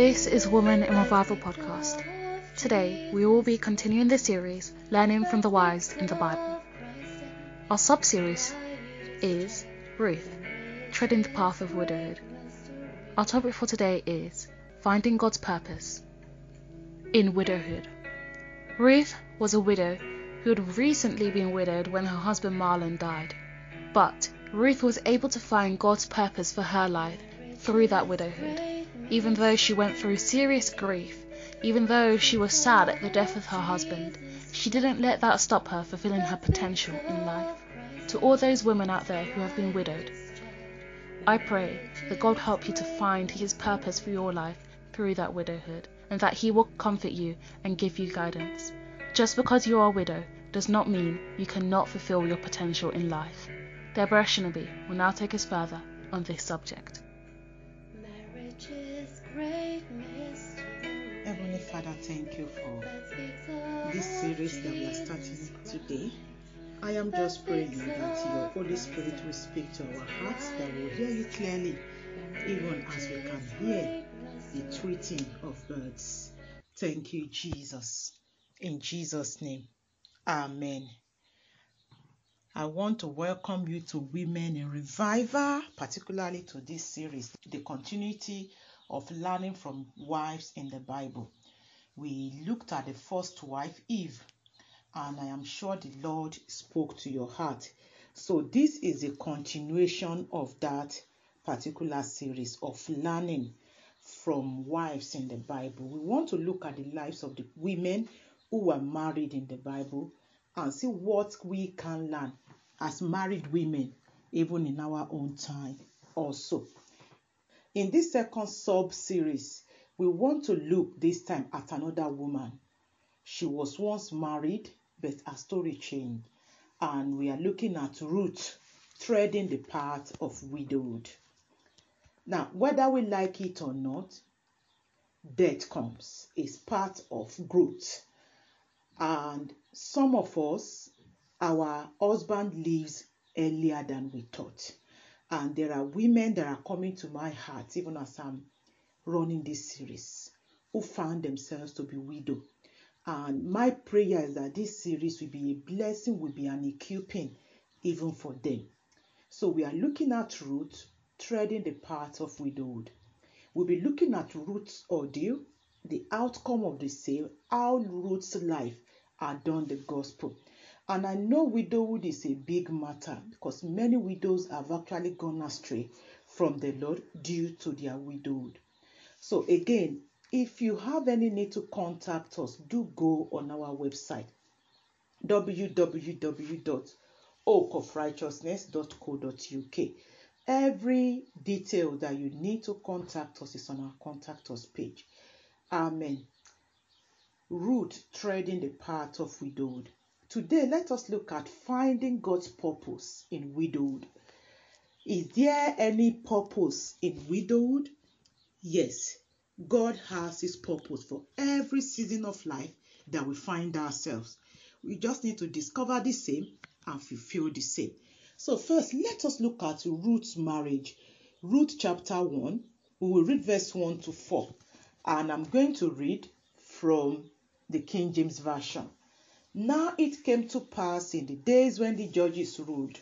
This is Woman in Revival podcast. Today, we will be continuing the series Learning from the Wives in the Bible. Our sub series is Ruth, Treading the Path of Widowhood. Our topic for today is Finding God's Purpose in Widowhood. Ruth was a widow who had recently been widowed when her husband Mahlon died. But Ruth was able to find God's purpose for her life through that widowhood. Even though she went through serious grief, even though she was sad at the death of her husband, she didn't let that stop her fulfilling her potential in life. To all those women out there who have been widowed, I pray that God help you to find His purpose for your life through that widowhood, and that He will comfort you and give you guidance. Just because you are a widow does not mean you cannot fulfill your potential in life. Deborah Shinobi will now take us further on this subject. Father, thank you for this series that we are starting today. I am just praying that your Holy Spirit will speak to our hearts, that we'll hear you clearly, even as we can hear the tweeting of birds. Thank you, Jesus. In Jesus' name, Amen. I want to welcome you to Women in Revival, particularly to this series, the continuity of learning from wives in the Bible. We looked at the first wife, Eve, and I am sure the Lord spoke to your heart. So, this is a continuation of that particular series of learning from wives in the Bible. We want to look at the lives of the women who were married in the Bible and see what we can learn as married women, even in our own time also. In this second sub series, we want to look this time at another woman. She was once married, but her story changed. And we are looking at Ruth treading the path of widowhood. Now, whether we like it or not, death comes. It's part of growth. And some of us, our husband leaves earlier than we thought. And there are women that are coming to my heart, even as I'm running this series, who found themselves to be widow. And my prayer is that this series will be a blessing, will be an equipping even for them. So we are looking at Ruth treading the path of widowhood. We'll be looking at Ruth's ordeal, the outcome of the sale, how Ruth's life adorned the gospel. And I know widowhood is a big matter because many widows have actually gone astray from the Lord due to their widowhood. So, again, if you have any need to contact us, do go on our website www.oakofrighteousness.co.uk. Every detail that you need to contact us is on our contact us page. Amen. Ruth treading the path of widowhood. Today, let us look at finding God's purpose in widowhood. Is there any purpose in widowhood? Yes, God has His purpose for every season of life that we find ourselves. We just need to discover the same and fulfill the same. So, first, let us look at Ruth's marriage. Ruth chapter 1, we will read verse 1 to 4. And I'm going to read from the King James Version. Now it came to pass in the days when the judges ruled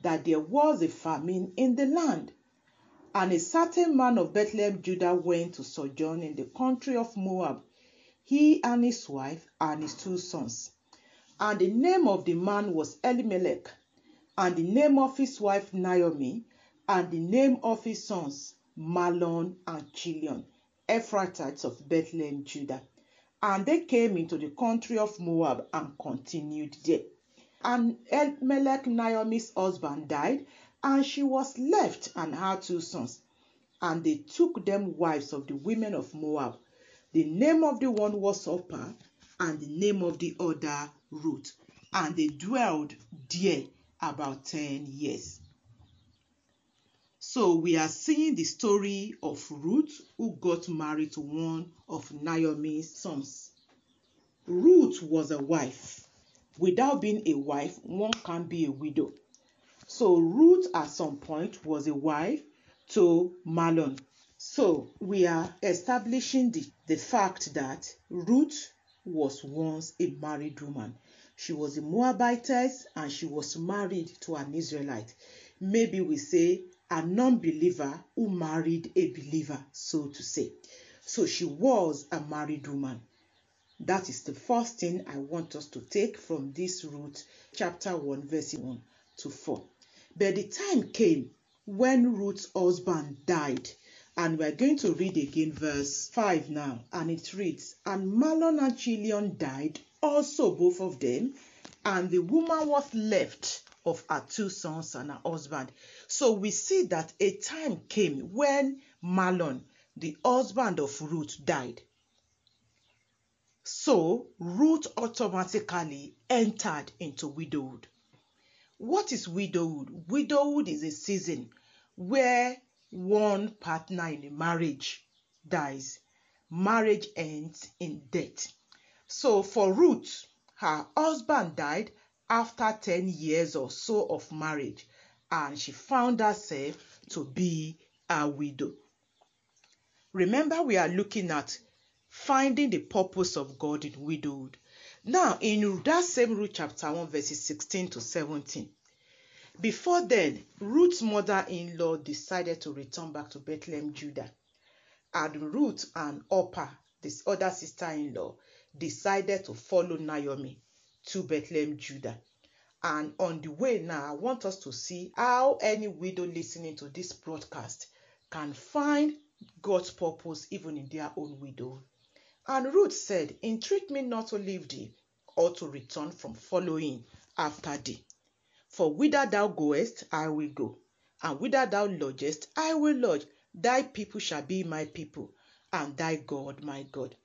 that there was a famine in the land. And a certain man of Bethlehem, Judah, went to sojourn in the country of Moab, he and his wife and his two sons. And the name of the man was Elimelech, and the name of his wife Naomi, and the name of his sons Mahlon and Chilion, Ephrathites of Bethlehem, Judah. And they came into the country of Moab and continued there. And Elimelech, Naomi's husband, died, and she was left and her two sons. And they took them wives of the women of Moab. The name of the one was Orpah, and the name of the other Ruth. And they dwelled there about 10 years. So we are seeing the story of Ruth who got married to one of Naomi's sons. Ruth was a wife. Without being a wife, one can't be a widow. So Ruth at some point was a wife to Mahlon. So we are establishing the, the fact that Ruth was once a married woman. She was a Moabitess and she was married to an Israelite. Maybe we say a non-believer who married a believer, so to say. So she was a married woman. That is the first thing I want us to take from this Ruth chapter 1 verse 1 to 4. But the time came when Ruth's husband died and we're going to read again verse 5 now and it reads and Mahlon and Chilion died also both of them and the woman was left of her two sons and her husband. So we see that a time came when Mahlon, the husband of Ruth, died. So Ruth automatically entered into widowhood. What is widowhood? Widowhood is a season where one partner in a marriage dies. Marriage ends in death. So for Ruth, her husband died after 10 years or so of marriage and she found herself to be a widow. Remember, we are looking at finding the purpose of God in widowhood. Now, in that same Ruth chapter 1, verses 16 to 17, before then, Ruth's mother in law decided to return back to Bethlehem, Judah. And Ruth and Orpah, this other sister in law, decided to follow Naomi to Bethlehem, Judah. And on the way now, I want us to see how any widow listening to this broadcast can find God's purpose even in their own widow. And Ruth said, Entreat me not to leave thee or to return from following after thee. For whither thou goest, I will go, and whither thou lodgest, I will lodge. Thy people shall be my people, and thy God my God.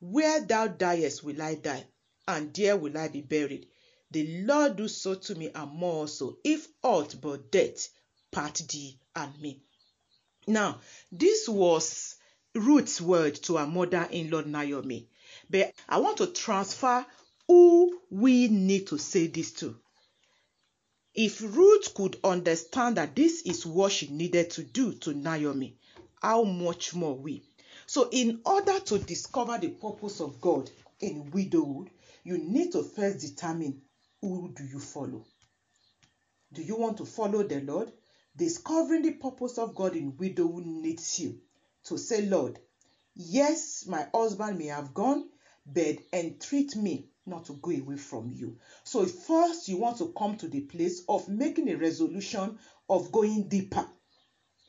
Where thou diest will I die, and there will I be buried. The Lord do so to me and more also, if aught but death part thee and me. Now, this was Ruth's word to her mother-in-law Naomi. But I want to transfer who we need to say this to. If Ruth could understand that this is what she needed to do to Naomi, how much more we? So, in order to discover the purpose of God in widowhood, you need to first determine who do you follow. Do you want to follow the Lord? Discovering the purpose of God in widowhood needs you to say, Lord, yes, my husband may have gone, but entreat me not to go away from you. So, first, you want to come to the place of making a resolution of going deeper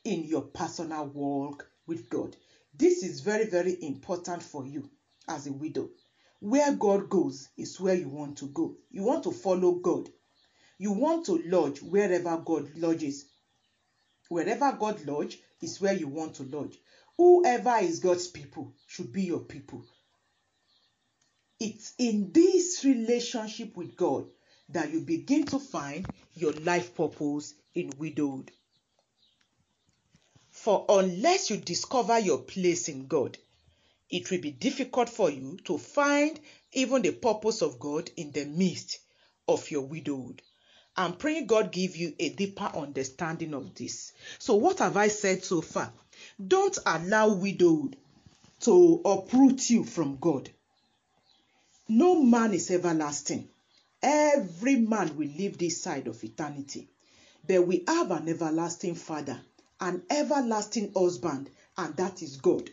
in your personal walk with God. This is very, very important for you as a widow. Where God goes is where you want to go. You want to follow God. You want to lodge wherever God lodges. Wherever God lodge is where you want to lodge. Whoever is God's people should be your people. It's in this relationship with God that you begin to find your life purpose in widowhood. For unless you discover your place in God, it will be difficult for you to find even the purpose of God in the midst of your widowhood. I'm praying God give you a deeper understanding of this. So, what have I said so far? Don't allow widowhood to uproot you from God. No man is everlasting. Every man will live this side of eternity. But we have an everlasting Father, an everlasting husband, and that is God.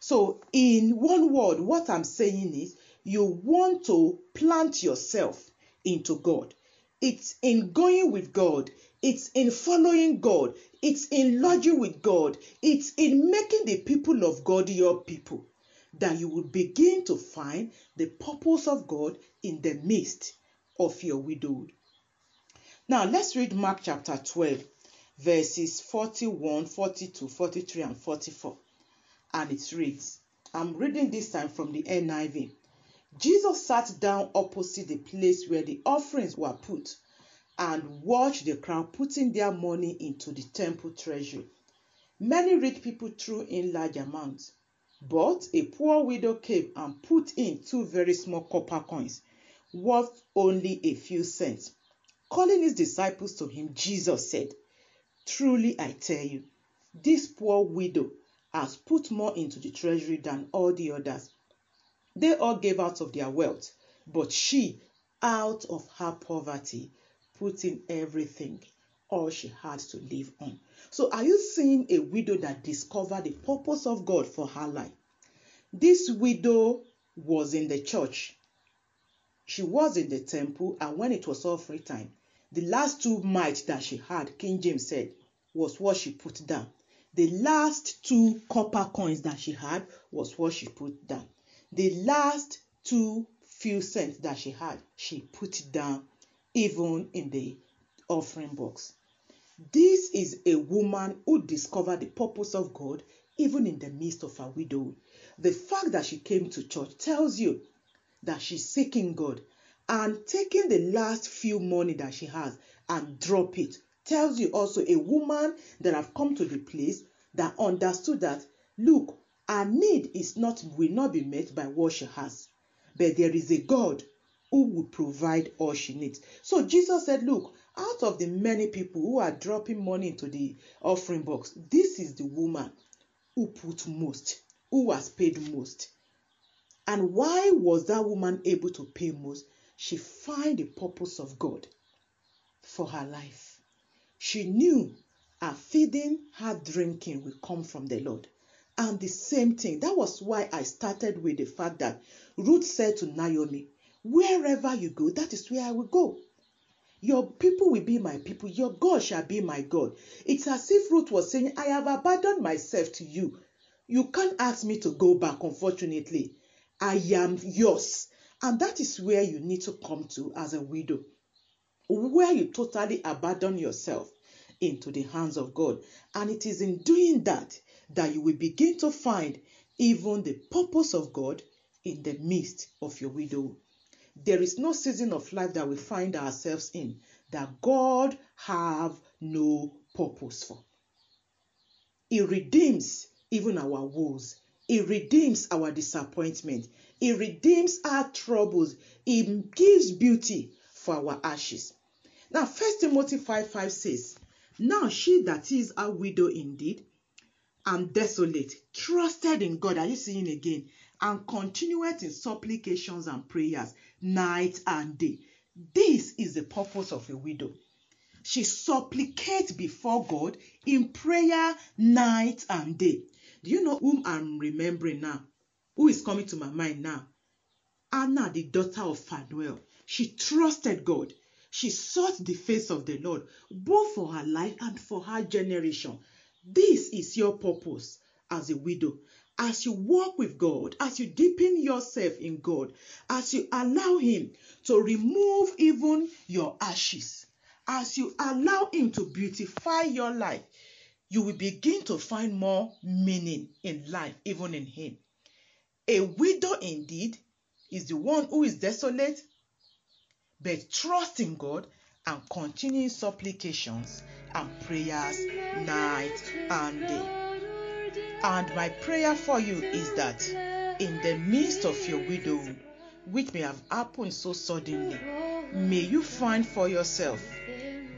So, in one word, what I'm saying is you want to plant yourself into God. It's in going with God, it's in following God, it's in lodging with God, it's in making the people of God your people that you will begin to find the purpose of God in the midst of your widowhood. Now, let's read Mark chapter 12, verses 41, 42, 43, and 44. And it reads I'm reading this time from the NIV. Jesus sat down opposite the place where the offerings were put and watched the crowd putting their money into the temple treasury. Many rich people threw in large amounts, but a poor widow came and put in two very small copper coins, worth only a few cents. Calling his disciples to him, Jesus said, Truly I tell you, this poor widow has put more into the treasury than all the others. They all gave out of their wealth, but she, out of her poverty, put in everything, all she had to live on. So, are you seeing a widow that discovered the purpose of God for her life? This widow was in the church. She was in the temple, and when it was offering time, the last two mites that she had, King James said, was what she put down. The last two copper coins that she had was what she put down. The last two few cents that she had, she put it down even in the offering box. This is a woman who discovered the purpose of God even in the midst of her widowhood. The fact that she came to church tells you that she's seeking God and taking the last few money that she has and drop it tells you also a woman that have come to the place that understood that look her need is not will not be met by what she has but there is a god who will provide all she needs. So jesus said look out of the many people who are dropping money into the offering box this is the woman who put most who has paid most. And why was that woman able to pay most? She find the purpose of god for her life. She knew her feeding, her drinking will come from the Lord. And the same thing, that was why I started with the fact that Ruth said to Naomi, Wherever you go, that is where I will go. Your people will be my people, your God shall be my God. It's as if Ruth was saying, I have abandoned myself to you. You can't ask me to go back, unfortunately. I am yours. And that is where you need to come to as a widow, where you totally abandon yourself into the hands of God. And it is in doing that that you will begin to find even the purpose of God in the midst of your widow. There is no season of life that we find ourselves in that God have no purpose for. He redeems even our woes. He redeems our disappointment. He redeems our troubles. He gives beauty for our ashes. Now, First Timothy 5 5 says, now she that is a widow indeed and desolate trusted in God. Are you seeing again? And continued in supplications and prayers night and day. This is the purpose of a widow. She supplicates before God in prayer night and day. Do you know whom I'm remembering now? Who is coming to my mind now? Anna, the daughter of Phanuel. She trusted God. She sought the face of the Lord, both for her life and for her generation. This is your purpose as a widow. As you walk with God, as you deepen yourself in God, as you allow Him to remove even your ashes, as you allow Him to beautify your life, you will begin to find more meaning in life, even in Him. A widow indeed is the one who is desolate, but trust in God and continuing supplications and prayers night and day. And my prayer for you is that in the midst of your widowhood, which may have happened so suddenly, may you find for yourself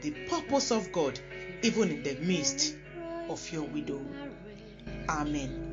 the purpose of God even in the midst of your widow. Amen.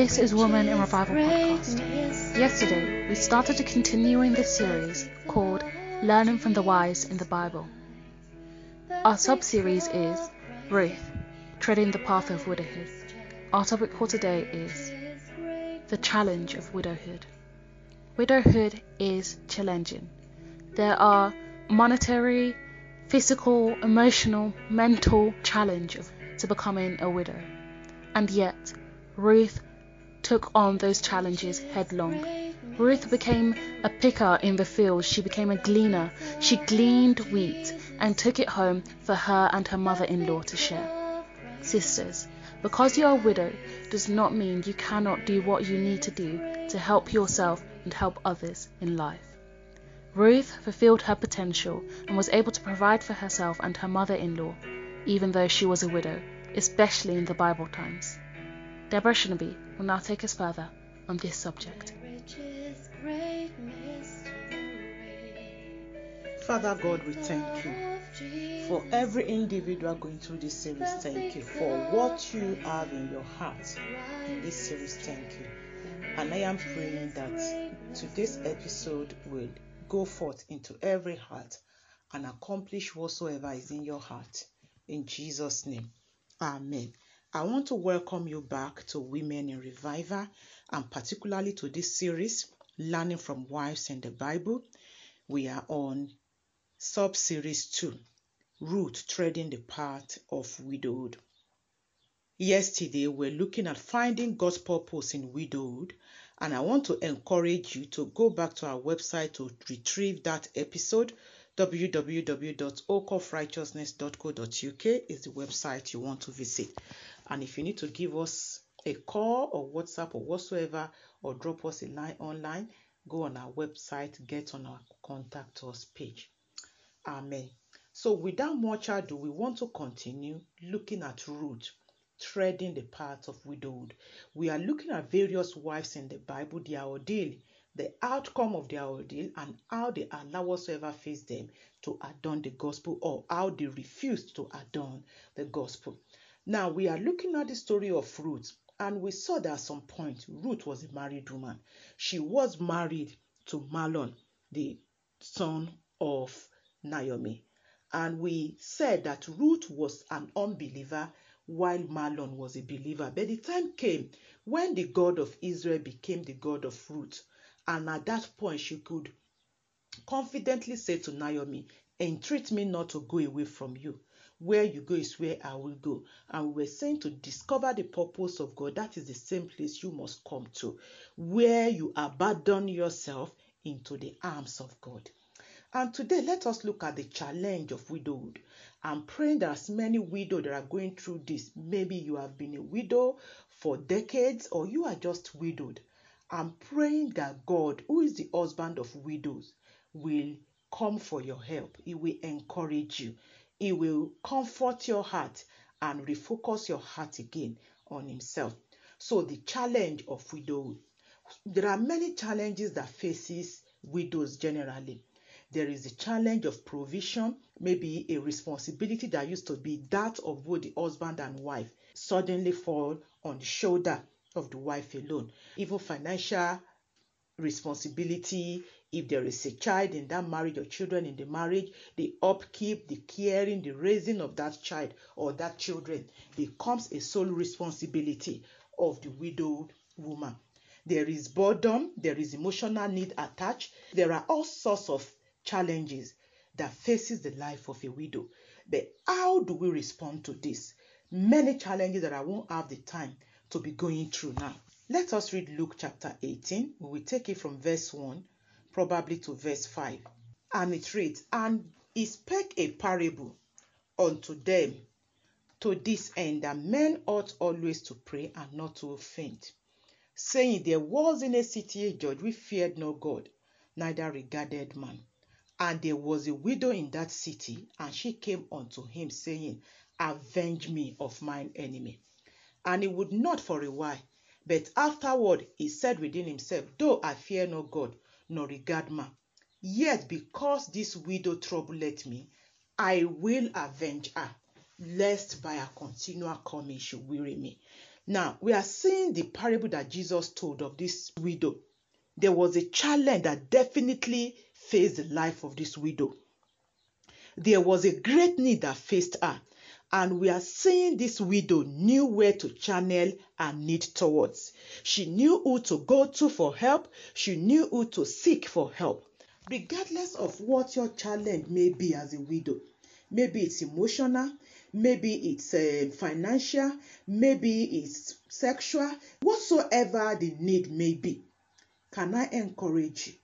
This is Woman in Revival podcast. Yesterday, we started to continue in this series called Learning from the Wives in the Bible. Our sub series is Ruth, Treading the Path of Widowhood. Our topic for today is The Challenge of Widowhood. Widowhood is challenging. There are monetary, physical, emotional, mental challenge of, to becoming a widow. And yet, Ruth took on those challenges headlong. Ruth became a picker in the field. She became a gleaner. She gleaned wheat and took it home for her and her mother in law to share. Sisters, Because you are a widow does not mean you cannot do what you need to do to help yourself and help others in life. Ruth fulfilled her potential and was able to provide for herself and her mother in law, even though she was a widow, especially in the Bible times. Deborah Shinaby will now take us further on this subject. Father God, we thank you for every individual going through this series. Thank you for what you have in your heart in this series. Thank you. And I am praying that today's episode will go forth into every heart and accomplish whatsoever is in your heart. In Jesus' name. Amen. I want to welcome you back to Women in Revival and particularly to this series, Learning from Wives in the Bible. We are on sub series 2, Ruth Treading the Path of Widowhood. Yesterday, we're looking at finding God's purpose in widowhood, and I want to encourage you to go back to our website to retrieve that episode. www.oakofrighteousness.co.uk is the website you want to visit. And if you need to give us a call or WhatsApp or whatsoever, or drop us a line online, go on our website, get on our contact us page. Amen. So, without much ado, we want to continue looking at Ruth, treading the path of widowhood. We are looking at various wives in the Bible, their ordeal, the outcome of their ordeal, and how they allow whatsoever face them to adorn the gospel or how they refused to adorn the gospel. Now, we are looking at the story of Ruth, and we saw that at some point Ruth was a married woman. She was married to Mahlon, the son of Naomi. And we said that Ruth was an unbeliever while Mahlon was a believer. But the time came when the God of Israel became the God of Ruth. And at that point, she could confidently say to Naomi, Entreat me not to go away from you. Where you go is where I will go. And we were saying to discover the purpose of God, that is the same place you must come to, where you abandon yourself into the arms of God. And today, let us look at the challenge of widowhood. I'm praying that as many widows that are going through this, maybe you have been a widow for decades or you are just widowed. I'm praying that God, who is the husband of widows, will come for your help. He will encourage you. He will comfort your heart and refocus your heart again on Himself. So the challenge of widowhood. There are many challenges that faces widows generally there is a challenge of provision, maybe a responsibility that used to be that of both the husband and wife suddenly fall on the shoulder of the wife alone. Even financial responsibility, if there is a child in that marriage or children in the marriage, the upkeep, the caring, the raising of that child or that children becomes a sole responsibility of the widowed woman. There is boredom, there is emotional need attached, there are all sorts of challenges that faces the life of a widow. But how do we respond to this? Many challenges that I won't have the time to be going through now. Let us read Luke chapter 18. We will take it from verse 1 probably to verse 5. And it reads, And he spake a parable unto them to this end that men ought always to pray and not to faint, saying, There was in a city a judge which feared no God, neither regarded man. And there was a widow in that city, and she came unto him, saying, Avenge me of mine enemy. And he would not for a while, but afterward he said within himself, Though I fear no God, nor regard man, yet because this widow troubleth me, I will avenge her, lest by her continual coming she weary me. Now, we are seeing the parable that Jesus told of this widow. There was a challenge that definitely faced the life of this widow. There was a great need that faced her, and we are seeing this widow knew where to channel her need towards. She knew who to go to for help, she knew who to seek for help. Regardless of what your challenge may be as a widow, maybe it's emotional, maybe it's uh, financial, maybe it's sexual, whatsoever the need may be, can I encourage you?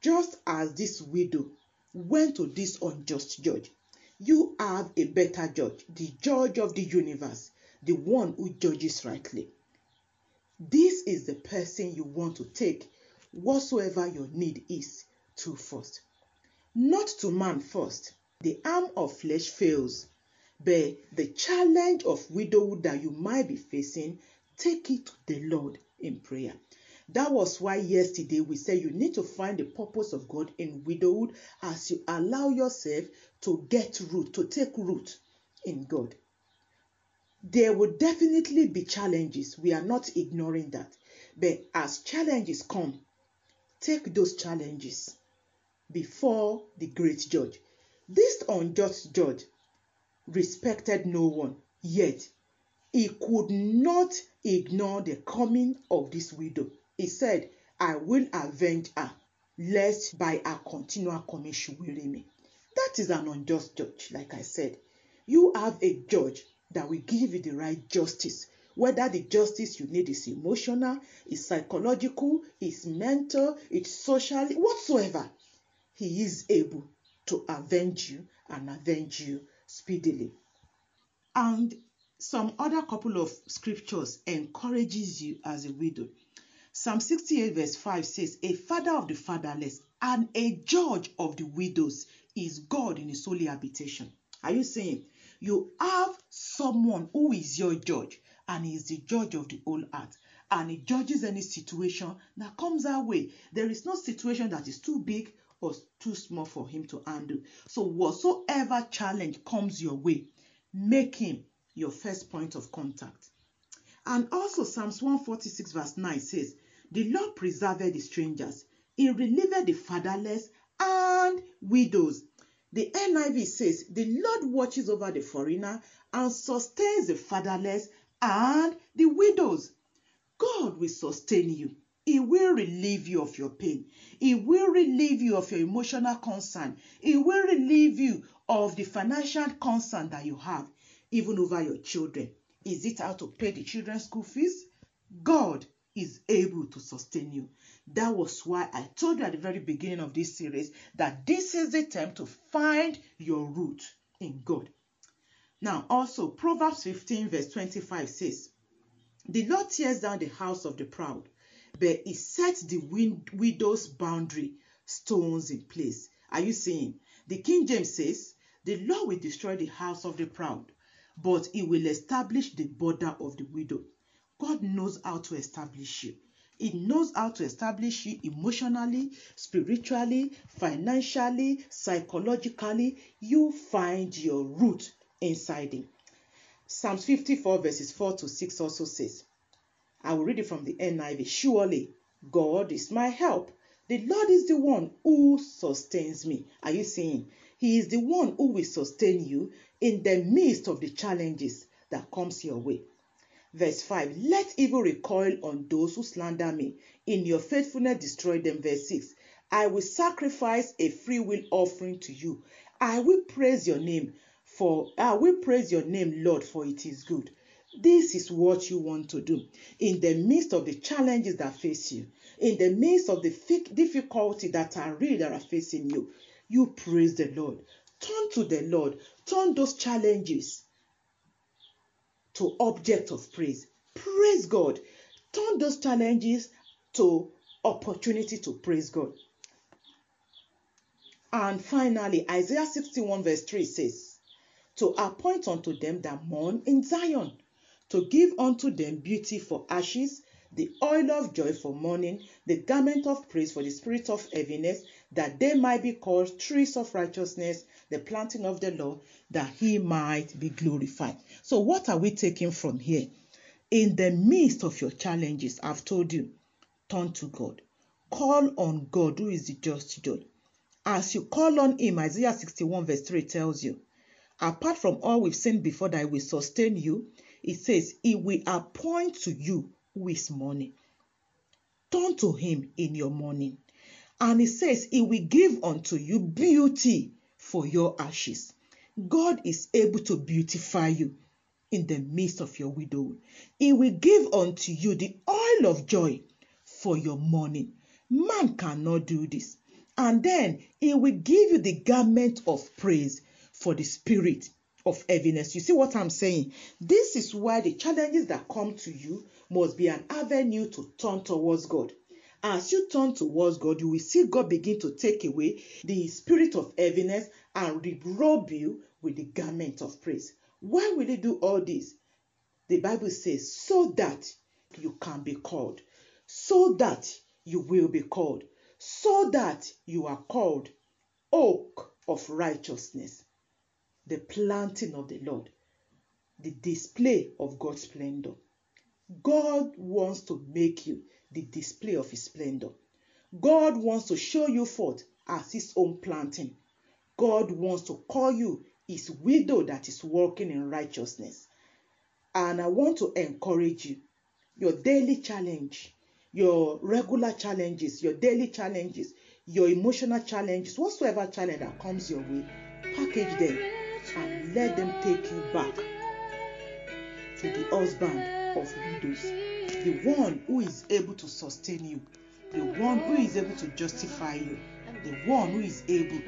Just as this widow went to this unjust judge, you have a better judge, the judge of the universe, the one who judges rightly. This is the person you want to take whatsoever your need is to first. Not to man first. The arm of flesh fails, but the challenge of widowhood that you might be facing, take it to the Lord in prayer. That was why yesterday we said you need to find the purpose of God in widowhood as you allow yourself to get root, to take root in God. There will definitely be challenges. We are not ignoring that. But as challenges come, take those challenges before the great judge. This unjust judge respected no one, yet he could not ignore the coming of this widow. He said, I will avenge her, lest by her continual coming she weary me. That is an unjust judge, like I said. You have a judge that will give you the right justice. Whether the justice you need is emotional, is psychological, is mental, it's social, whatsoever, he is able to avenge you and avenge you speedily. And some other couple of scriptures encourages you as a widow. Psalm 68 verse 5 says, A father of the fatherless and a judge of the widows is God in his holy habitation. Are you saying you have someone who is your judge and he is the judge of the whole earth and he judges any situation that comes our way. There is no situation that is too big or too small for him to handle. So whatsoever challenge comes your way, make him your first point of contact. And also Psalms 146 verse 9 says, The Lord preserved the strangers. He relieved the fatherless and widows. The NIV says, The Lord watches over the foreigner and sustains the fatherless and the widows. God will sustain you. He will relieve you of your pain. He will relieve you of your emotional concern. He will relieve you of the financial concern that you have, even over your children. Is it how to pay the children's school fees? God is able to sustain you. That was why I told you at the very beginning of this series that this is the time to find your root in God. Now, also, Proverbs 15, verse 25 says, The Lord tears down the house of the proud, but he sets the widow's boundary stones in place. Are you seeing? The King James says, The Lord will destroy the house of the proud, but he will establish the border of the widow. God knows how to establish you. He knows how to establish you emotionally, spiritually, financially, psychologically. You find your root inside him. Psalms 54 verses 4 to 6 also says, I will read it from the NIV. Surely God is my help. The Lord is the one who sustains me. Are you seeing? He is the one who will sustain you in the midst of the challenges that comes your way. Verse 5 Let evil recoil on those who slander me. In your faithfulness, destroy them. Verse 6 I will sacrifice a free will offering to you. I will praise your name, for I will praise your name, Lord, for it is good. This is what you want to do in the midst of the challenges that face you, in the midst of the difficulty that are real that are facing you. You praise the Lord. Turn to the Lord. Turn those challenges to object of praise. Praise God. Turn those challenges to opportunity to praise God. And finally, Isaiah 61 verse 3 says, To appoint unto them that mourn in Zion, to give unto them beauty for ashes, the oil of joy for mourning, the garment of praise for the spirit of heaviness, that they might be called trees of righteousness, the planting of the Lord, that he might be glorified. So, what are we taking from here? In the midst of your challenges, I've told you, turn to God. Call on God, who is the just judge. As you call on Him, Isaiah 61, verse 3 tells you, apart from all we've seen before that will sustain you, it says, He will appoint to you who is mourning. Turn to Him in your mourning. And He says, He will give unto you beauty for your ashes. God is able to beautify you in the midst of your widow. He will give unto you the oil of joy for your mourning. Man cannot do this. And then he will give you the garment of praise for the spirit of heaviness. You see what I'm saying? This is why the challenges that come to you must be an avenue to turn towards God. As you turn towards God, you will see God begin to take away the spirit of heaviness and robe you with the garment of praise. Why will He do all this? The Bible says, so that you can be called, so that you will be called, so that you are called oak of righteousness, the planting of the Lord, the display of God's splendor. God wants to make you the display of His splendor. God wants to show you forth as His own planting. God wants to call you His widow that is walking in righteousness. And I want to encourage you your daily challenge, your regular challenges, your daily challenges, your emotional challenges, whatsoever challenge that comes your way, package them and let them take you back to the husband of widows, the one who is able to sustain you, the one who is able to justify you, the one who is able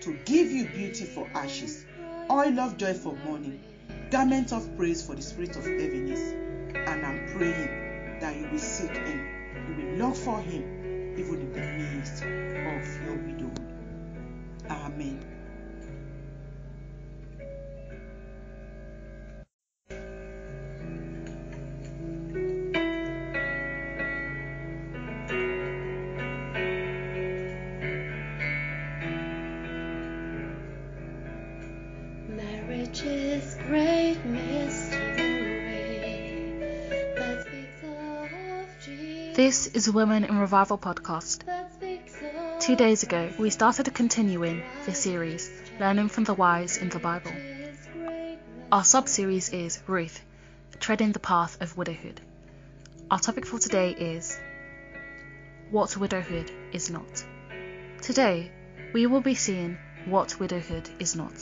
to give you beauty for ashes, oil of joy for mourning, garment of praise for the spirit of heaviness. And I'm praying that you will seek him, you will long for him, even in the midst This is Women in Revival podcast. Two days ago, we started continuing the series, Learning from the Wives in the Bible. Our sub series is Ruth, Treading the Path of Widowhood. Our topic for today is What Widowhood is Not. Today, we will be seeing what widowhood is not.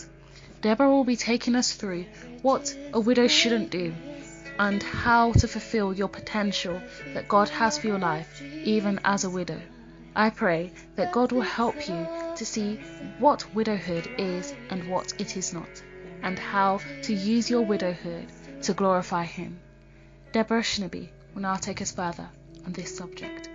Deborah will be taking us through what a widow shouldn't do and how to fulfill your potential that God has for your life, even as a widow. I pray that God will help you to see what widowhood is and what it is not, and how to use your widowhood to glorify Him. Deborah Shinaby will now take us further on this subject.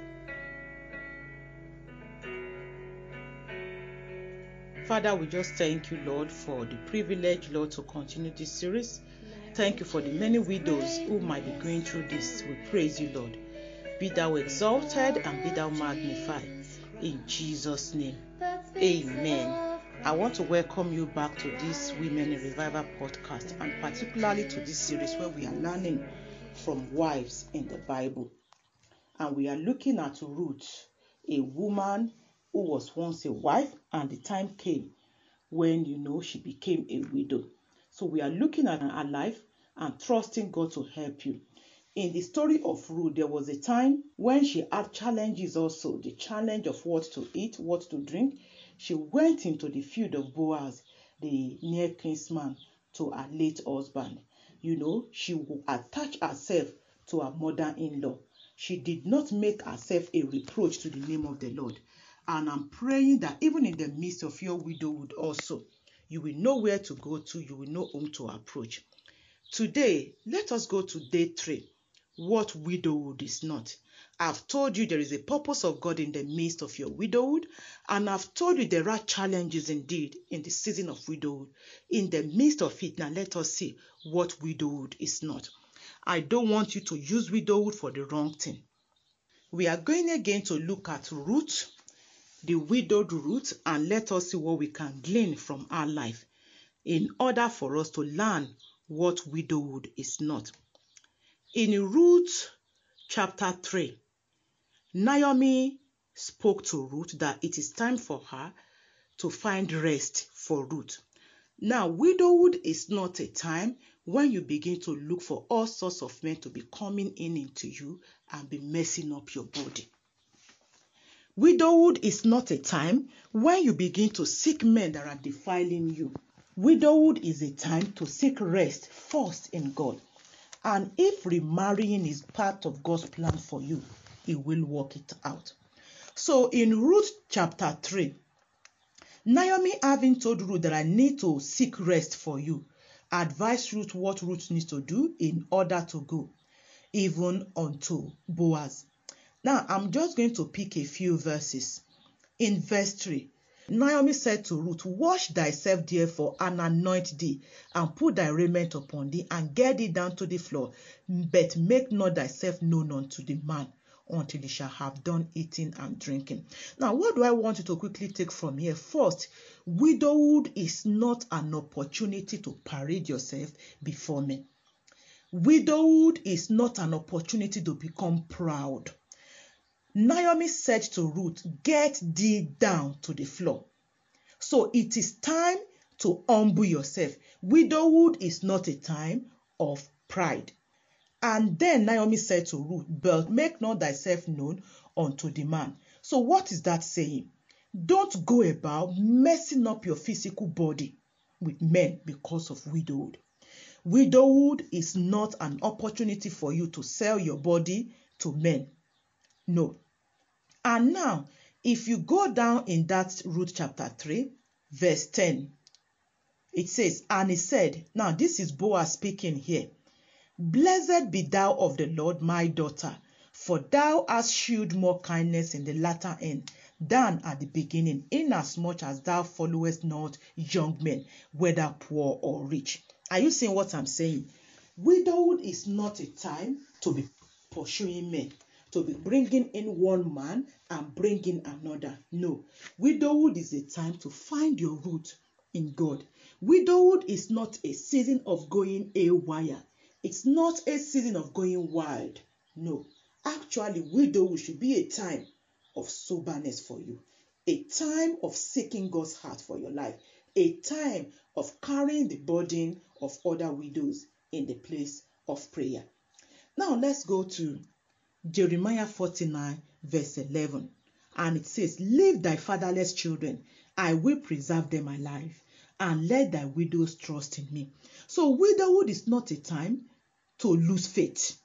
Father, we just thank you, Lord, for the privilege, Lord, to continue this series. Thank you for the many widows who might be going through this. We praise you, Lord. Be thou exalted and be thou magnified. In Jesus' name. Amen. I want to welcome you back to this Women in Revival podcast and particularly to this series where we are learning from wives in the Bible. And we are looking at Ruth, a woman who was once a wife, and the time came when you know she became a widow. So we are looking at her life and trusting God to help you. In the story of Ruth, there was a time when she had challenges also the challenge of what to eat, what to drink. She went into the field of Boaz, the near kinsman, to her late husband. You know, she would attach herself to her mother in law. She did not make herself a reproach to the name of the Lord. And I'm praying that even in the midst of your widowhood, also, you will know where to go to, you will know whom to approach. Today, let us go to day three. What widowhood is not. I've told you there is a purpose of God in the midst of your widowhood, and I've told you there are challenges indeed in the season of widowhood. In the midst of it, now let us see what widowhood is not. I don't want you to use widowhood for the wrong thing. We are going again to look at Ruth, the widowed Ruth and let us see what we can glean from our life in order for us to learn what widowhood is not. In Ruth chapter 3, Naomi spoke to Ruth that it is time for her to find rest for Ruth. Now, widowhood is not a time when you begin to look for all sorts of men to be coming in into you and be messing up your body. Widowhood is not a time when you begin to seek men that are defiling you. Widowhood is a time to seek rest first in God. And if remarrying is part of God's plan for you, He will work it out. So in Ruth chapter 3, Naomi having told Ruth that I need to seek rest for you, advised Ruth what Ruth needs to do in order to go, even unto Boaz. Now, I'm just going to pick a few verses. In verse 3, Naomi said to Ruth, Wash thyself therefore and anoint thee, and put thy raiment upon thee, and get thee down to the floor, but make not thyself known unto the man until he shall have done eating and drinking. Now, what do I want you to quickly take from here? First, widowhood is not an opportunity to parade yourself before men. Widowhood is not an opportunity to become proud. Naomi said to Ruth, Get thee down to the floor. So it is time to humble yourself. Widowhood is not a time of pride. And then Naomi said to Ruth, But make not thyself known unto the man. So what is that saying? Don't go about messing up your physical body with men because of widowhood. Widowhood is not an opportunity for you to sell your body to men. No. And now, if you go down in that Ruth chapter 3, verse 10, it says, And he said, Now this is Boaz speaking here. Blessed be thou of the Lord, my daughter, for thou hast shewed more kindness in the latter end than at the beginning, inasmuch as thou followest not young men, whether poor or rich. Are you seeing what I'm saying? Widowhood is not a time to be pursuing men, to be bringing in one man and bringing another. No. Widowhood is a time to find your root in God. Widowhood is not a season of going haywire. It's not a season of going wild. No. Actually, widowhood should be a time of soberness for you, a time of seeking God's heart for your life, a time of carrying the burden of other widows in the place of prayer. Now, let's go to Jeremiah 49, verse 11. And it says, Leave thy fatherless children, I will preserve them alive, and let thy widows trust in me. So, widowhood is not a time to lose faith.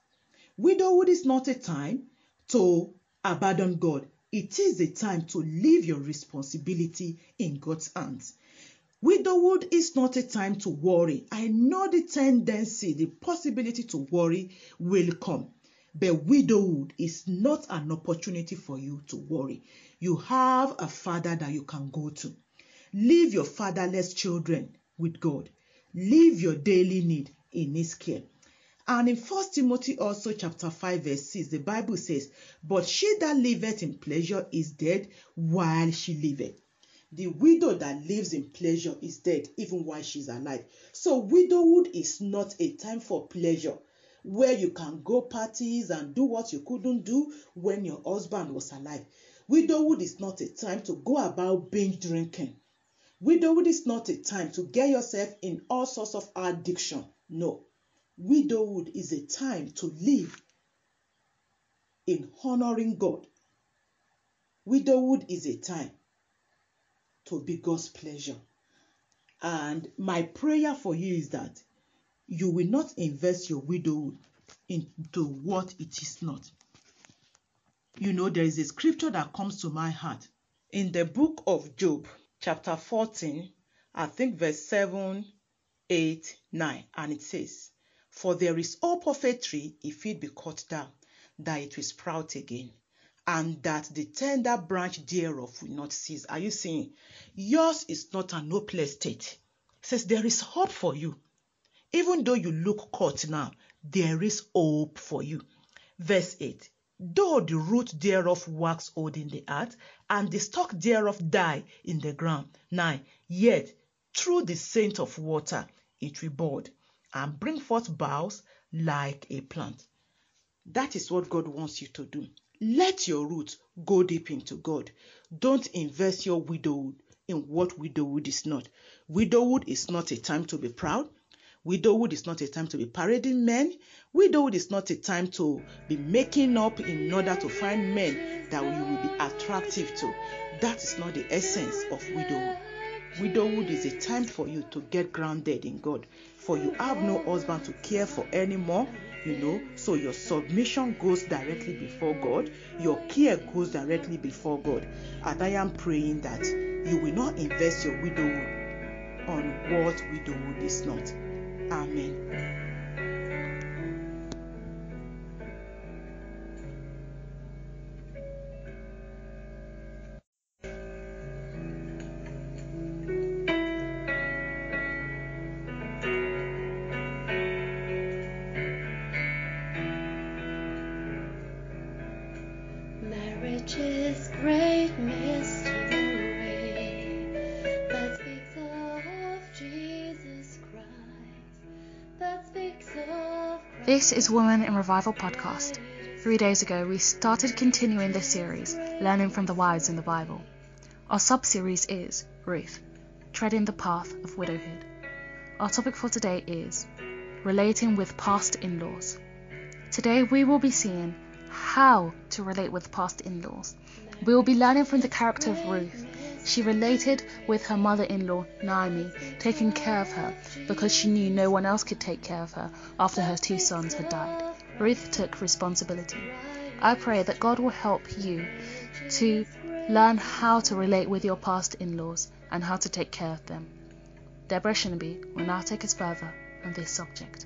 Widowhood is not a time to abandon God. It is a time to leave your responsibility in God's hands. Widowhood is not a time to worry. I know the tendency, the possibility to worry will come. But widowhood is not an opportunity for you to worry. You have a father that you can go to. Leave your fatherless children with God. Leave your daily need in His care. And in 1 Timothy also chapter 5 verse 6, the Bible says, But she that liveth in pleasure is dead while she liveth. The widow that lives in pleasure is dead even while she's alive. So widowhood is not a time for pleasure where you can go parties and do what you couldn't do when your husband was alive. Widowhood is not a time to go about binge drinking. Widowhood is not a time to get yourself in all sorts of addiction. No. Widowhood is a time to live in honoring God. Widowhood is a time to be God's pleasure. And my prayer for you is that you will not invest your widowhood into what it is not. You know, there is a scripture that comes to my heart in the book of Job, chapter 14, I think verse 7, 8, 9, and it says, For there is hope of a tree if it be cut down, that it will sprout again, and that the tender branch thereof will not cease. Are you seeing? Yours is not an hopeless state. It says there is hope for you. Even though you look cut now, there is hope for you. Verse 8 Though the root thereof wax old in the earth, and the stalk thereof die in the ground, 9 Yet through the scent of water it will bud, and bring forth boughs like a plant. That is what God wants you to do. Let your roots go deep into God. Don't invest your widowhood in what widowhood is not. Widowhood is not a time to be proud. Widowhood is not a time to be parading men. Widowhood is not a time to be making up in order to find men that you will be attractive to. That is not the essence of widowhood. Widowhood is a time for you to get grounded in God. For you have no husband to care for anymore, you know. So your submission goes directly before God, your care goes directly before God. And I am praying that you will not invest your widowhood on what widowhood is not. Amen. This is Woman in Revival podcast. Three days ago, we started continuing this series, learning from the wives in the Bible. Our sub series is Ruth, treading the path of widowhood. Our topic for today is relating with past in laws. Today, we will be seeing how to relate with past in laws. We will be learning from the character of Ruth. She related with her mother in law, Naomi, taking care of her because she knew no one else could take care of her after her two sons had died. Ruth took responsibility. I pray that God will help you to learn how to relate with your past in laws and how to take care of them. Deborah Shinaby will now take us further on this subject.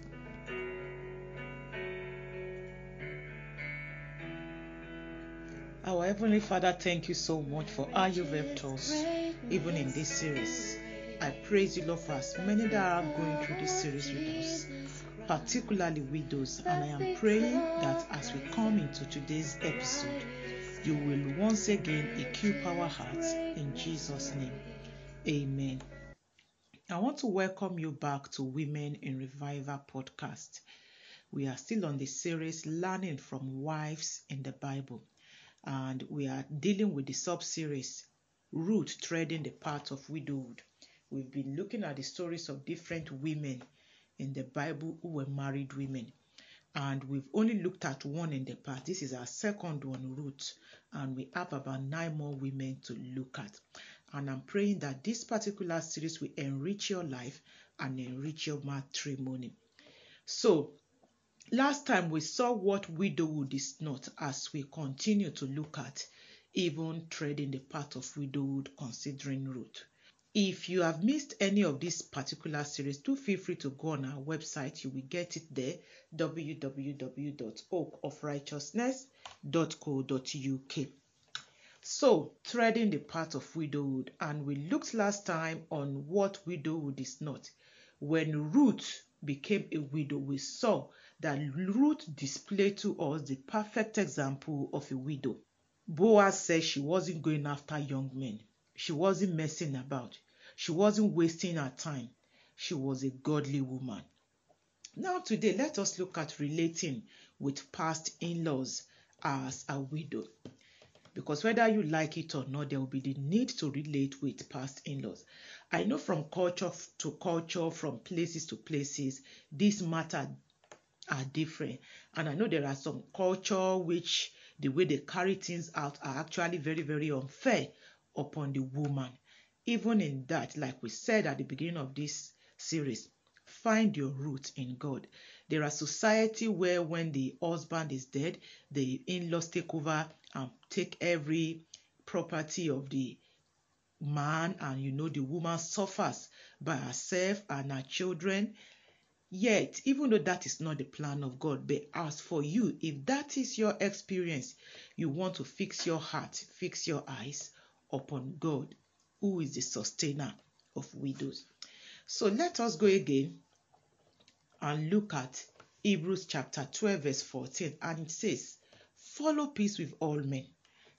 Our Heavenly Father, thank you so much for how you've helped us, even in this series. I praise you, Lord, for as many that are going through this series with us, particularly widows. And I am praying that as we come into today's episode, you will once again equip our hearts in Jesus' name. Amen. I want to welcome you back to Women in Revival podcast. We are still on the series Learning from Wives in the Bible and we are dealing with the sub series Ruth Treading the Path of Widowhood. We've been looking at the stories of different women in the Bible who were married women, and we've only looked at one in the past. This is our second one, Ruth, and we have about nine more women to look at. And I'm praying that this particular series will enrich your life and enrich your matrimony. So, Last time we saw what widowhood is not as we continue to look at even treading the path of widowhood considering Ruth. If you have missed any of this particular series, do feel free to go on our website. You will get it there www.oakofrighteousness.co.uk. So, treading the path of widowhood, and we looked last time on what widowhood is not. When Ruth became a widow, we saw that Ruth displayed to us the perfect example of a widow. Boaz said she wasn't going after young men. She wasn't messing about. She wasn't wasting her time. She was a godly woman. Now, today, let us look at relating with past in laws as a widow. Because whether you like it or not, there will be the need to relate with past in laws. I know from culture to culture, from places to places, this matter are different. And I know there are some culture which the way they carry things out are actually very, very unfair upon the woman. Even in that, like we said at the beginning of this series, find your root in God. There are society where when the husband is dead, the in-laws take over and take every property of the man and you know the woman suffers by herself and her children Yet, even though that is not the plan of God, but as for you, if that is your experience, you want to fix your heart, fix your eyes upon God, who is the sustainer of widows. So let us go again and look at Hebrews chapter 12, verse 14, and it says, Follow peace with all men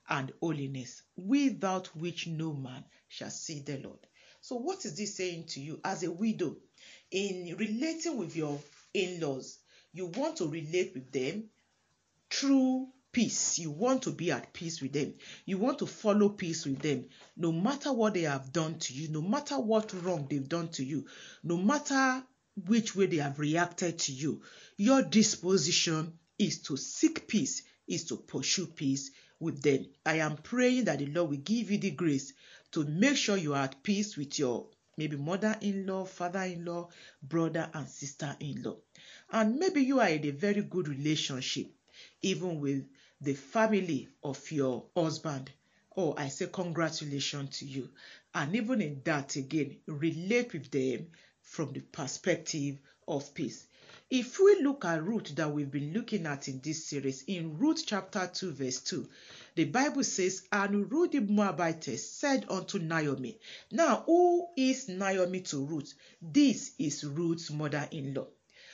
and holiness, without which no man shall see the Lord. So, what is this saying to you as a widow? In relating with your in laws, you want to relate with them through peace. You want to be at peace with them. You want to follow peace with them. No matter what they have done to you, no matter what wrong they've done to you, no matter which way they have reacted to you, your disposition is to seek peace, is to pursue peace with them. I am praying that the Lord will give you the grace to make sure you are at peace with your maybe mother in law, father in law, brother and sister in law. And maybe you are in a very good relationship, even with the family of your husband. Oh, I say congratulations to you. And even in that, again, relate with them from the perspective of peace. If we look at Ruth that we've been looking at in this series, in Ruth chapter 2, verse 2, the Bible says, And Ruth the Moabitess said unto Naomi, Now, who is Naomi to Ruth? This is Ruth's mother in law.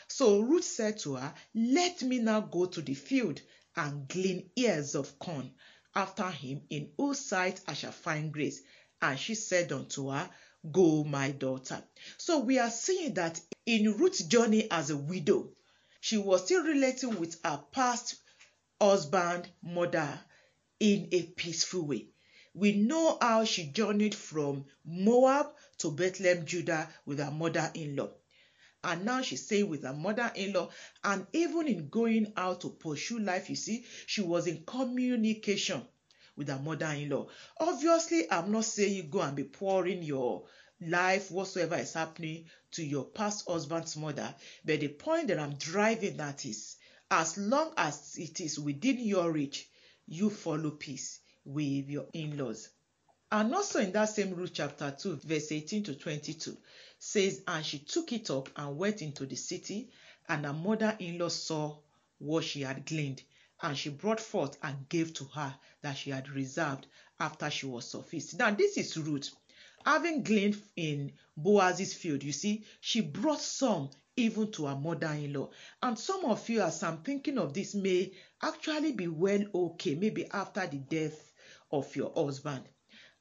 So Ruth said to her, Let me now go to the field and glean ears of corn after him, in whose sight I shall find grace. And she said unto her, Go, my daughter. So we are seeing that in Ruth's journey as a widow, she was still relating with her past husband, mother, in a peaceful way. We know how she journeyed from Moab to Bethlehem, Judah, with her mother in law. And now she's staying with her mother in law. And even in going out to pursue life, you see, she was in communication with her mother in law. Obviously, I'm not saying you go and be pouring your life, whatsoever is happening to your past husband's mother. But the point that I'm driving at is as long as it is within your reach, you follow peace with your in laws. And also in that same Ruth chapter 2, verse 18 to 22, says, And she took it up and went into the city, and her mother in law saw what she had gleaned, and she brought forth and gave to her that she had reserved after she was sufficed. Now, this is Ruth. Having gleaned in Boaz's field, you see, she brought some even to her mother in law. And some of you, as I'm thinking of this, may actually be well okay, maybe after the death of your husband.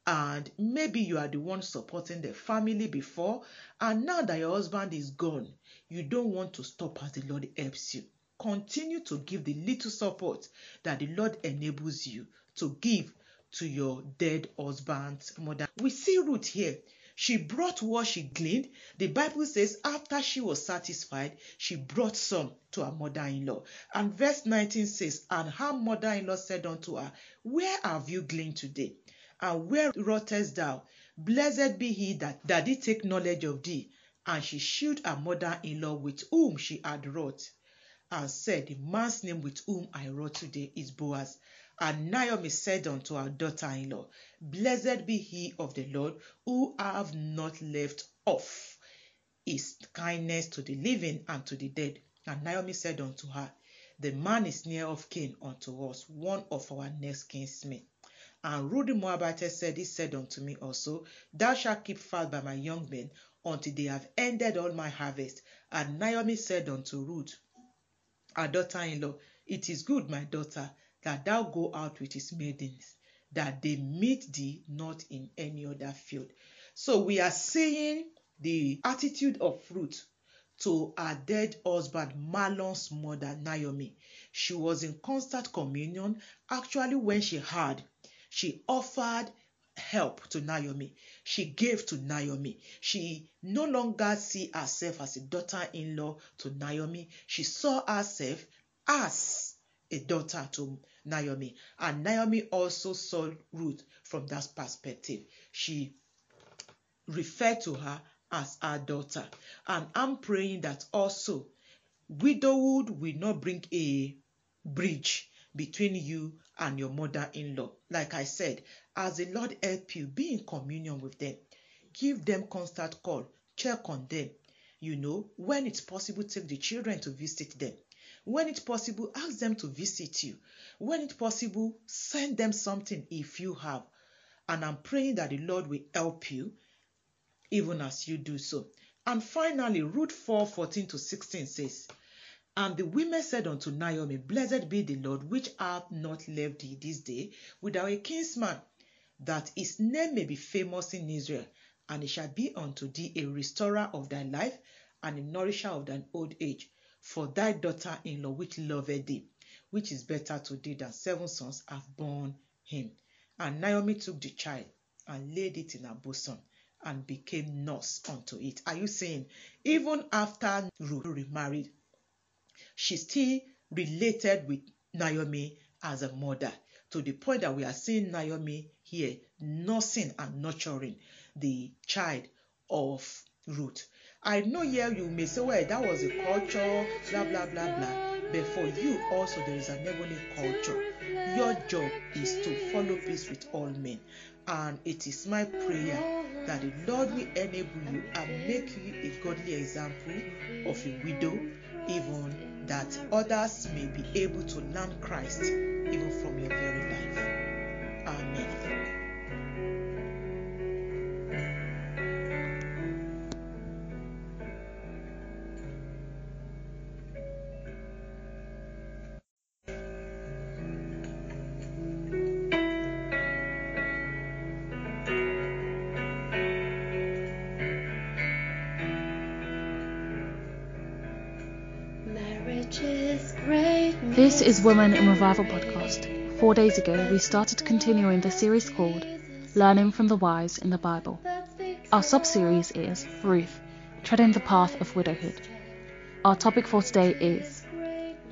And maybe you are the one supporting the family before, and now that your husband is gone, you don't want to stop as the Lord helps you. Continue to give the little support that the Lord enables you to give to your dead husband's mother. We see Ruth here. She brought what she gleaned. The Bible says, after she was satisfied, she brought some to her mother in law. And verse 19 says, And her mother in law said unto her, Where have you gleaned today? And where rottest thou? Blessed be he that, that did take knowledge of thee. And she shewed her mother in law with whom she had wrought, and said, The man's name with whom I wrought today is Boaz. And Naomi said unto her daughter in law, Blessed be he of the Lord, who have not left off his kindness to the living and to the dead. And Naomi said unto her, The man is near of kin unto us, one of our next kinsmen. And Ruth the Moabitess said, He said unto me also, Thou shalt keep fast by my young men until they have ended all my harvest. And Naomi said unto Ruth, her daughter in law, It is good, my daughter, that thou go out with his maidens, that they meet thee not in any other field. So we are seeing the attitude of Ruth to her dead husband Mahlon's mother Naomi. She was in constant communion. Actually, when she heard, she offered help to Naomi. She gave to Naomi. She no longer see herself as a daughter-in-law to Naomi. She saw herself as a daughter to Naomi. And Naomi also saw Ruth from that perspective. She referred to her as her daughter. And I'm praying that also widowhood will not bring a bridge between you and your mother-in-law. Like I said, as the Lord help you, be in communion with them. Give them constant call. Check on them. You know, when it's possible, take the children to visit them. When it's possible, ask them to visit you. When it's possible, send them something if you have. And I'm praying that the Lord will help you even as you do so. And finally, Ruth 4 14 to 16 says, And the women said unto Naomi, Blessed be the Lord, which hath not left thee this day without a kinsman, that his name may be famous in Israel, and it shall be unto thee a restorer of thy life and a nourisher of thine old age for thy daughter in law which loveth thee, which is better to thee than seven sons have borne him. And Naomi took the child and laid it in her bosom and became nurse unto it. Are you saying, even after Ruth remarried, she still related with Naomi as a mother to the point that we are seeing Naomi here nursing and nurturing the child of Ruth. I know here you may say, well, that was a culture, blah, blah, blah, blah. But for you also, there is an heavenly culture. Your job is to follow peace with all men. And it is my prayer that the Lord will enable you and make you a godly example of a widow, even that others may be able to learn Christ even from your very life. Amen. Is Women in Revival podcast. Four days ago, we started continuing the series called Learning from the Wives in the Bible. Our sub series is Ruth, Treading the Path of Widowhood. Our topic for today is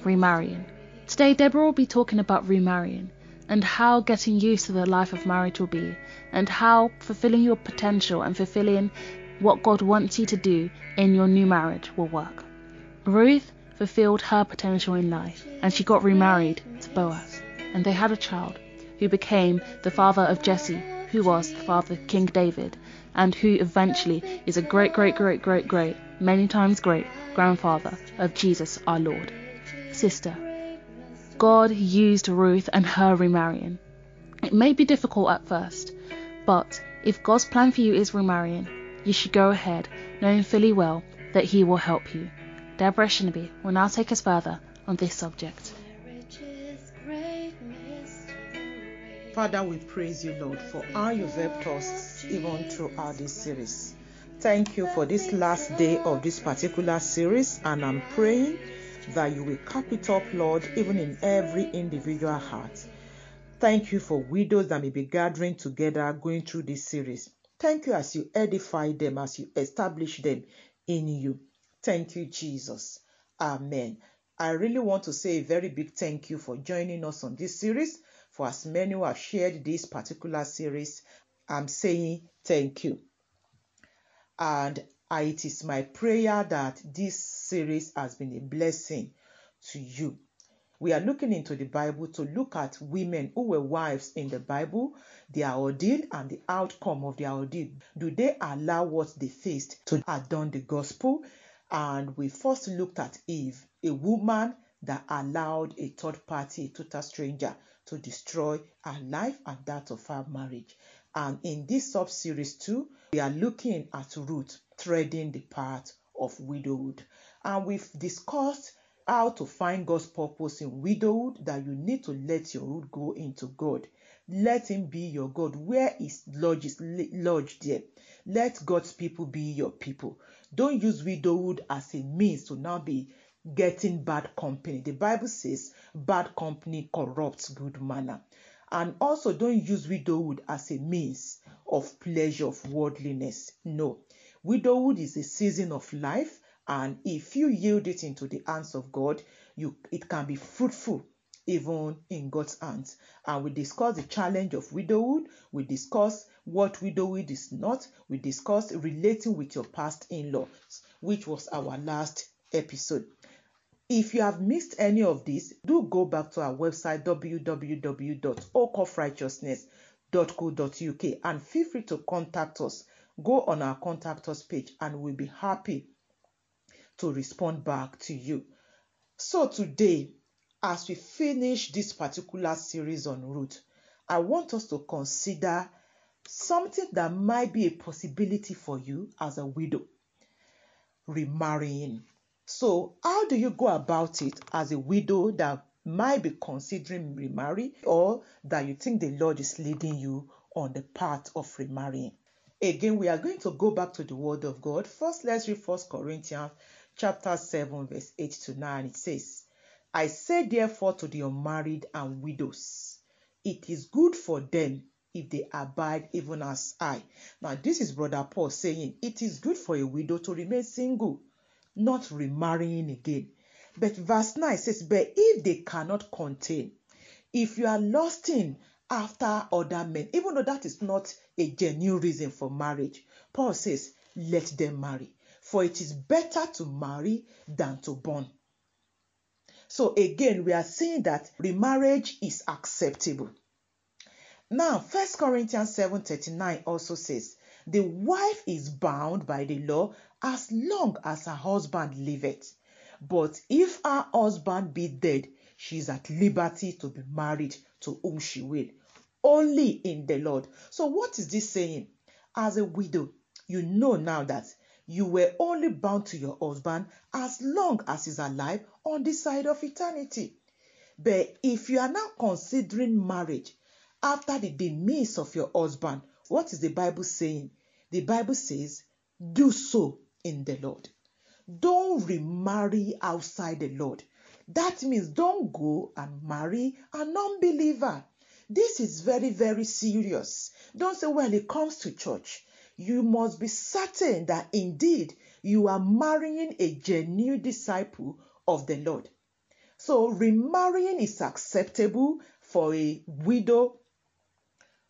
remarrying. Today, Deborah will be talking about remarrying and how getting used to the life of marriage will be, and how fulfilling your potential and fulfilling what God wants you to do in your new marriage will work. Ruth fulfilled her potential in life and she got remarried to Boaz, and they had a child who became the father of Jesse, who was the father of King David, and who eventually is a great, great, great, great, great, many times great grandfather of Jesus our Lord. Sister, God used Ruth and her remarrying. It may be difficult at first, but if God's plan for you is remarrying, you should go ahead, knowing fully well that He will help you. Deborah Shinaby will now take us further on this subject. Father, we praise you, Lord, for how you've helped us even throughout this series. Thank you for this last day of this particular series, and I'm praying that you will cap it up, Lord, even in every individual heart. Thank you for widows that may be gathering together going through this series. Thank you as you edify them, as you establish them in you. Thank you, Jesus. Amen. I really want to say a very big thank you for joining us on this series. For as many who have shared this particular series, I'm saying thank you. And it is my prayer that this series has been a blessing to you. We are looking into the Bible to look at women who were wives in the Bible, their ordeal, and the outcome of their ordeal. Do they allow what they faced to adorn the gospel? And we first looked at Eve, a woman that allowed a third party, a total stranger, to destroy her life and that of her marriage. And in this sub series too, we are looking at Ruth treading the path of widowhood. And we've discussed how to find God's purpose in widowhood, that you need to let your root go into God. Let Him be your God. Where is lodge there? Let God's people be your people. Don't use widowhood as a means to now be getting bad company. The Bible says bad company corrupts good manner. And also don't use widowhood as a means of pleasure of worldliness. No. Widowhood is a season of life, and if you yield it into the hands of God, you it can be fruitful even in God's hands. And we discuss the challenge of widowhood. We discuss what widowhood is not. We discuss relating with your past in-laws, which was our last episode. If you have missed any of this, do go back to our website www.oakofrighteousness.co.uk and feel free to contact us. Go on our contact us page and we'll be happy to respond back to you. So today, as we finish this particular series on Ruth, I want us to consider something that might be a possibility for you as a widow remarrying. So, how do you go about it as a widow that might be considering remarry or that you think the Lord is leading you on the path of remarrying? Again, we are going to go back to the word of God. First, let's read First Corinthians chapter 7, verse 8 to 9. It says, I say therefore to the unmarried and widows, it is good for them if they abide even as I. Now, this is Brother Paul saying it is good for a widow to remain single, not remarrying again. But verse 9 says, But if they cannot contain, if you are lusting after other men, even though that is not a genuine reason for marriage, Paul says, Let them marry. For it is better to marry than to burn. So again, we are saying that remarriage is acceptable. Now, 1 Corinthians 7:39 also says, "The wife is bound by the law as long as her husband liveth. But if her husband be dead, she is at liberty to be married to whom she will, only in the Lord." So, what is this saying? As a widow, you know now that you were only bound to your husband as long as he's alive on this side of eternity. But if you are now considering marriage after the demise of your husband, what is the Bible saying? The Bible says, do so in the Lord. Don't remarry outside the Lord. That means don't go and marry an unbeliever. This is very, very serious. Don't say, well, it comes to church. You must be certain that indeed you are marrying a genuine disciple of the Lord. So, remarrying is acceptable for a widow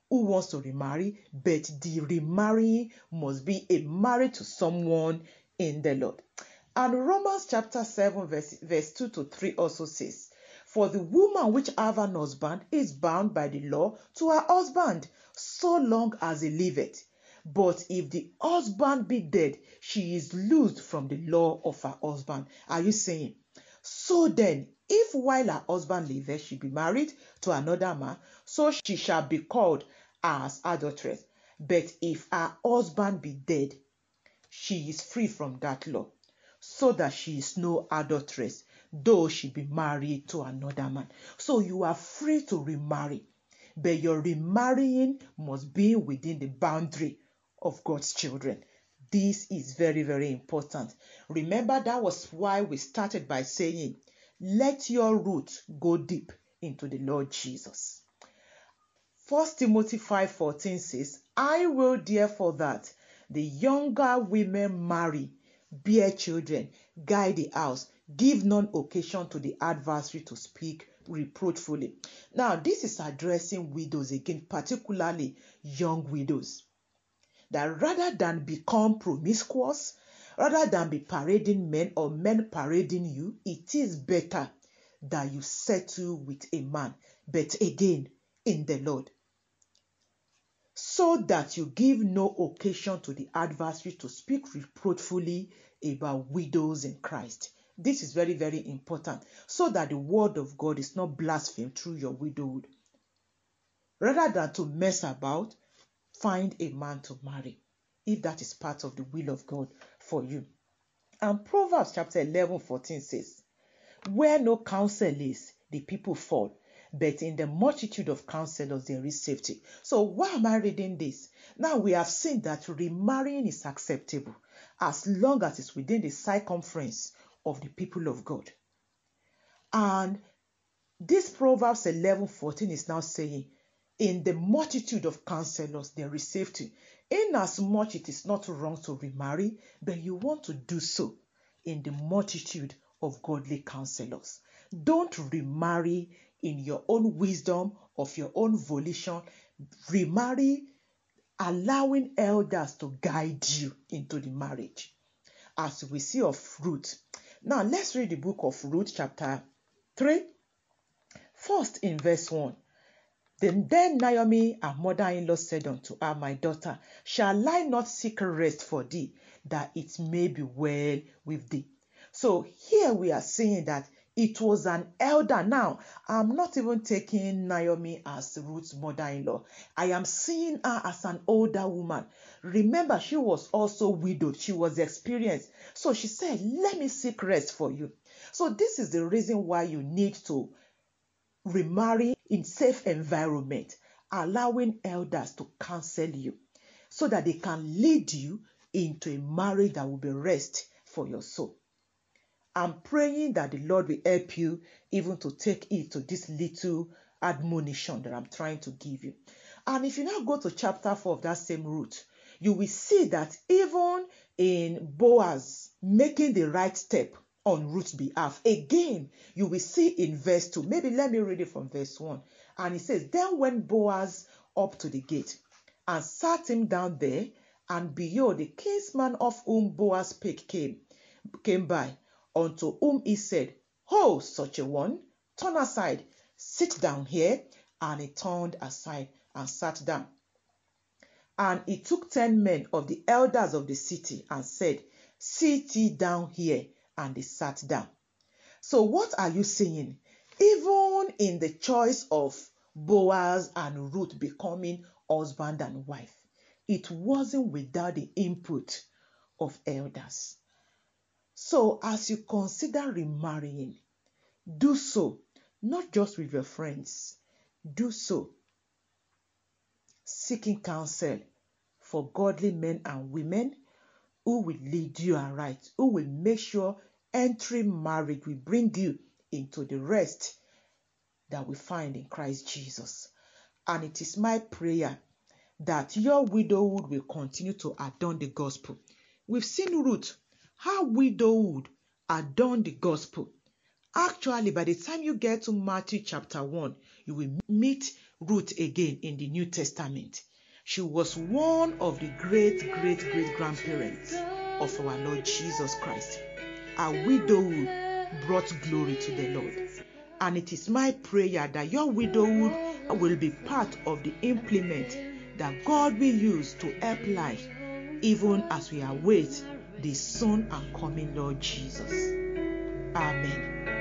who wants to remarry, but the remarrying must be a marriage to someone in the Lord. And Romans chapter 7, verse, verse 2 to 3 also says, For the woman which have an husband is bound by the law to her husband, so long as he liveth. But if the husband be dead, she is loosed from the law of her husband. Are you saying? So then, if while her husband liveth she be married to another man, so she shall be called as adulteress. But if her husband be dead, she is free from that law, so that she is no adulteress, though she be married to another man. So you are free to remarry, but your remarrying must be within the boundary of God's children. This is very, very important. Remember, that was why we started by saying, Let your roots go deep into the Lord Jesus. 1 Timothy 5:14 says, I will therefore that the younger women marry, bear children, guide the house, give none occasion to the adversary to speak reproachfully. Now, this is addressing widows again, particularly young widows. That rather than become promiscuous, rather than be parading men or men parading you, it is better that you settle with a man, but again, in the Lord so that you give no occasion to the adversary to speak reproachfully about widows in Christ. This is very, very important so that the word of God is not blasphemed through your widowhood. Rather than to mess about, find a man to marry if that is part of the will of God for you. And Proverbs chapter 11 14 says, Where no counsel is, the people fall, but in the multitude of counselors there is safety. So why am I reading this? Now we have seen that remarrying is acceptable as long as it's within the circumference of the people of God. And this Proverbs 11 14 is now saying, In the multitude of counselors there is safety. Inasmuch it is not wrong to remarry, but you want to do so in the multitude of godly counselors. Don't remarry in your own wisdom, of your own volition. Remarry, allowing elders to guide you into the marriage. As we see of Ruth. Now let's read the book of Ruth, chapter 3. First in verse 1. Then, then Naomi, her mother in law, said unto her, My daughter, shall I not seek rest for thee, that it may be well with thee? So here we are seeing that it was an elder. Now, I'm not even taking Naomi as Ruth's mother in law. I am seeing her as an older woman. Remember, she was also widowed, she was experienced. So she said, Let me seek rest for you. So, this is the reason why you need to remarry in safe environment, allowing elders to counsel you so that they can lead you into a marriage that will be rest for your soul. I'm praying that the Lord will help you even to take it to this little admonition that I'm trying to give you. And if you now go to chapter 4 of that same Ruth, you will see that even in Boaz making the right step on Ruth's behalf, again, you will see in verse 2. Maybe let me read it from verse 1. And it says, Then went Boaz up to the gate and sat him down there, and behold, the kinsman of whom Boaz spake came, came by unto whom he said, Ho, such a one, turn aside, sit down here. And he turned aside and sat down. And he took ten men of the elders of the city and said, Sit ye down here. And they sat down. So, what are you seeing? Even in the choice of Boaz and Ruth becoming husband and wife, it wasn't without the input of elders. So, as you consider remarrying, do so not just with your friends, do so seeking counsel for godly men and women who will lead you aright, who will make sure entering marriage will bring you into the rest that we find in Christ Jesus. And it is my prayer that your widowhood will continue to adorn the gospel. We've seen Ruth, how widowhood adorned the gospel. Actually, by the time you get to Matthew chapter 1, you will meet Ruth again in the New Testament. She was one of the great, great, great grandparents of our Lord Jesus Christ. Our widowhood brought glory to the Lord. And it is my prayer that your widowhood will be part of the implement that God will use to help life, even as we await the soon and coming Lord Jesus. Amen.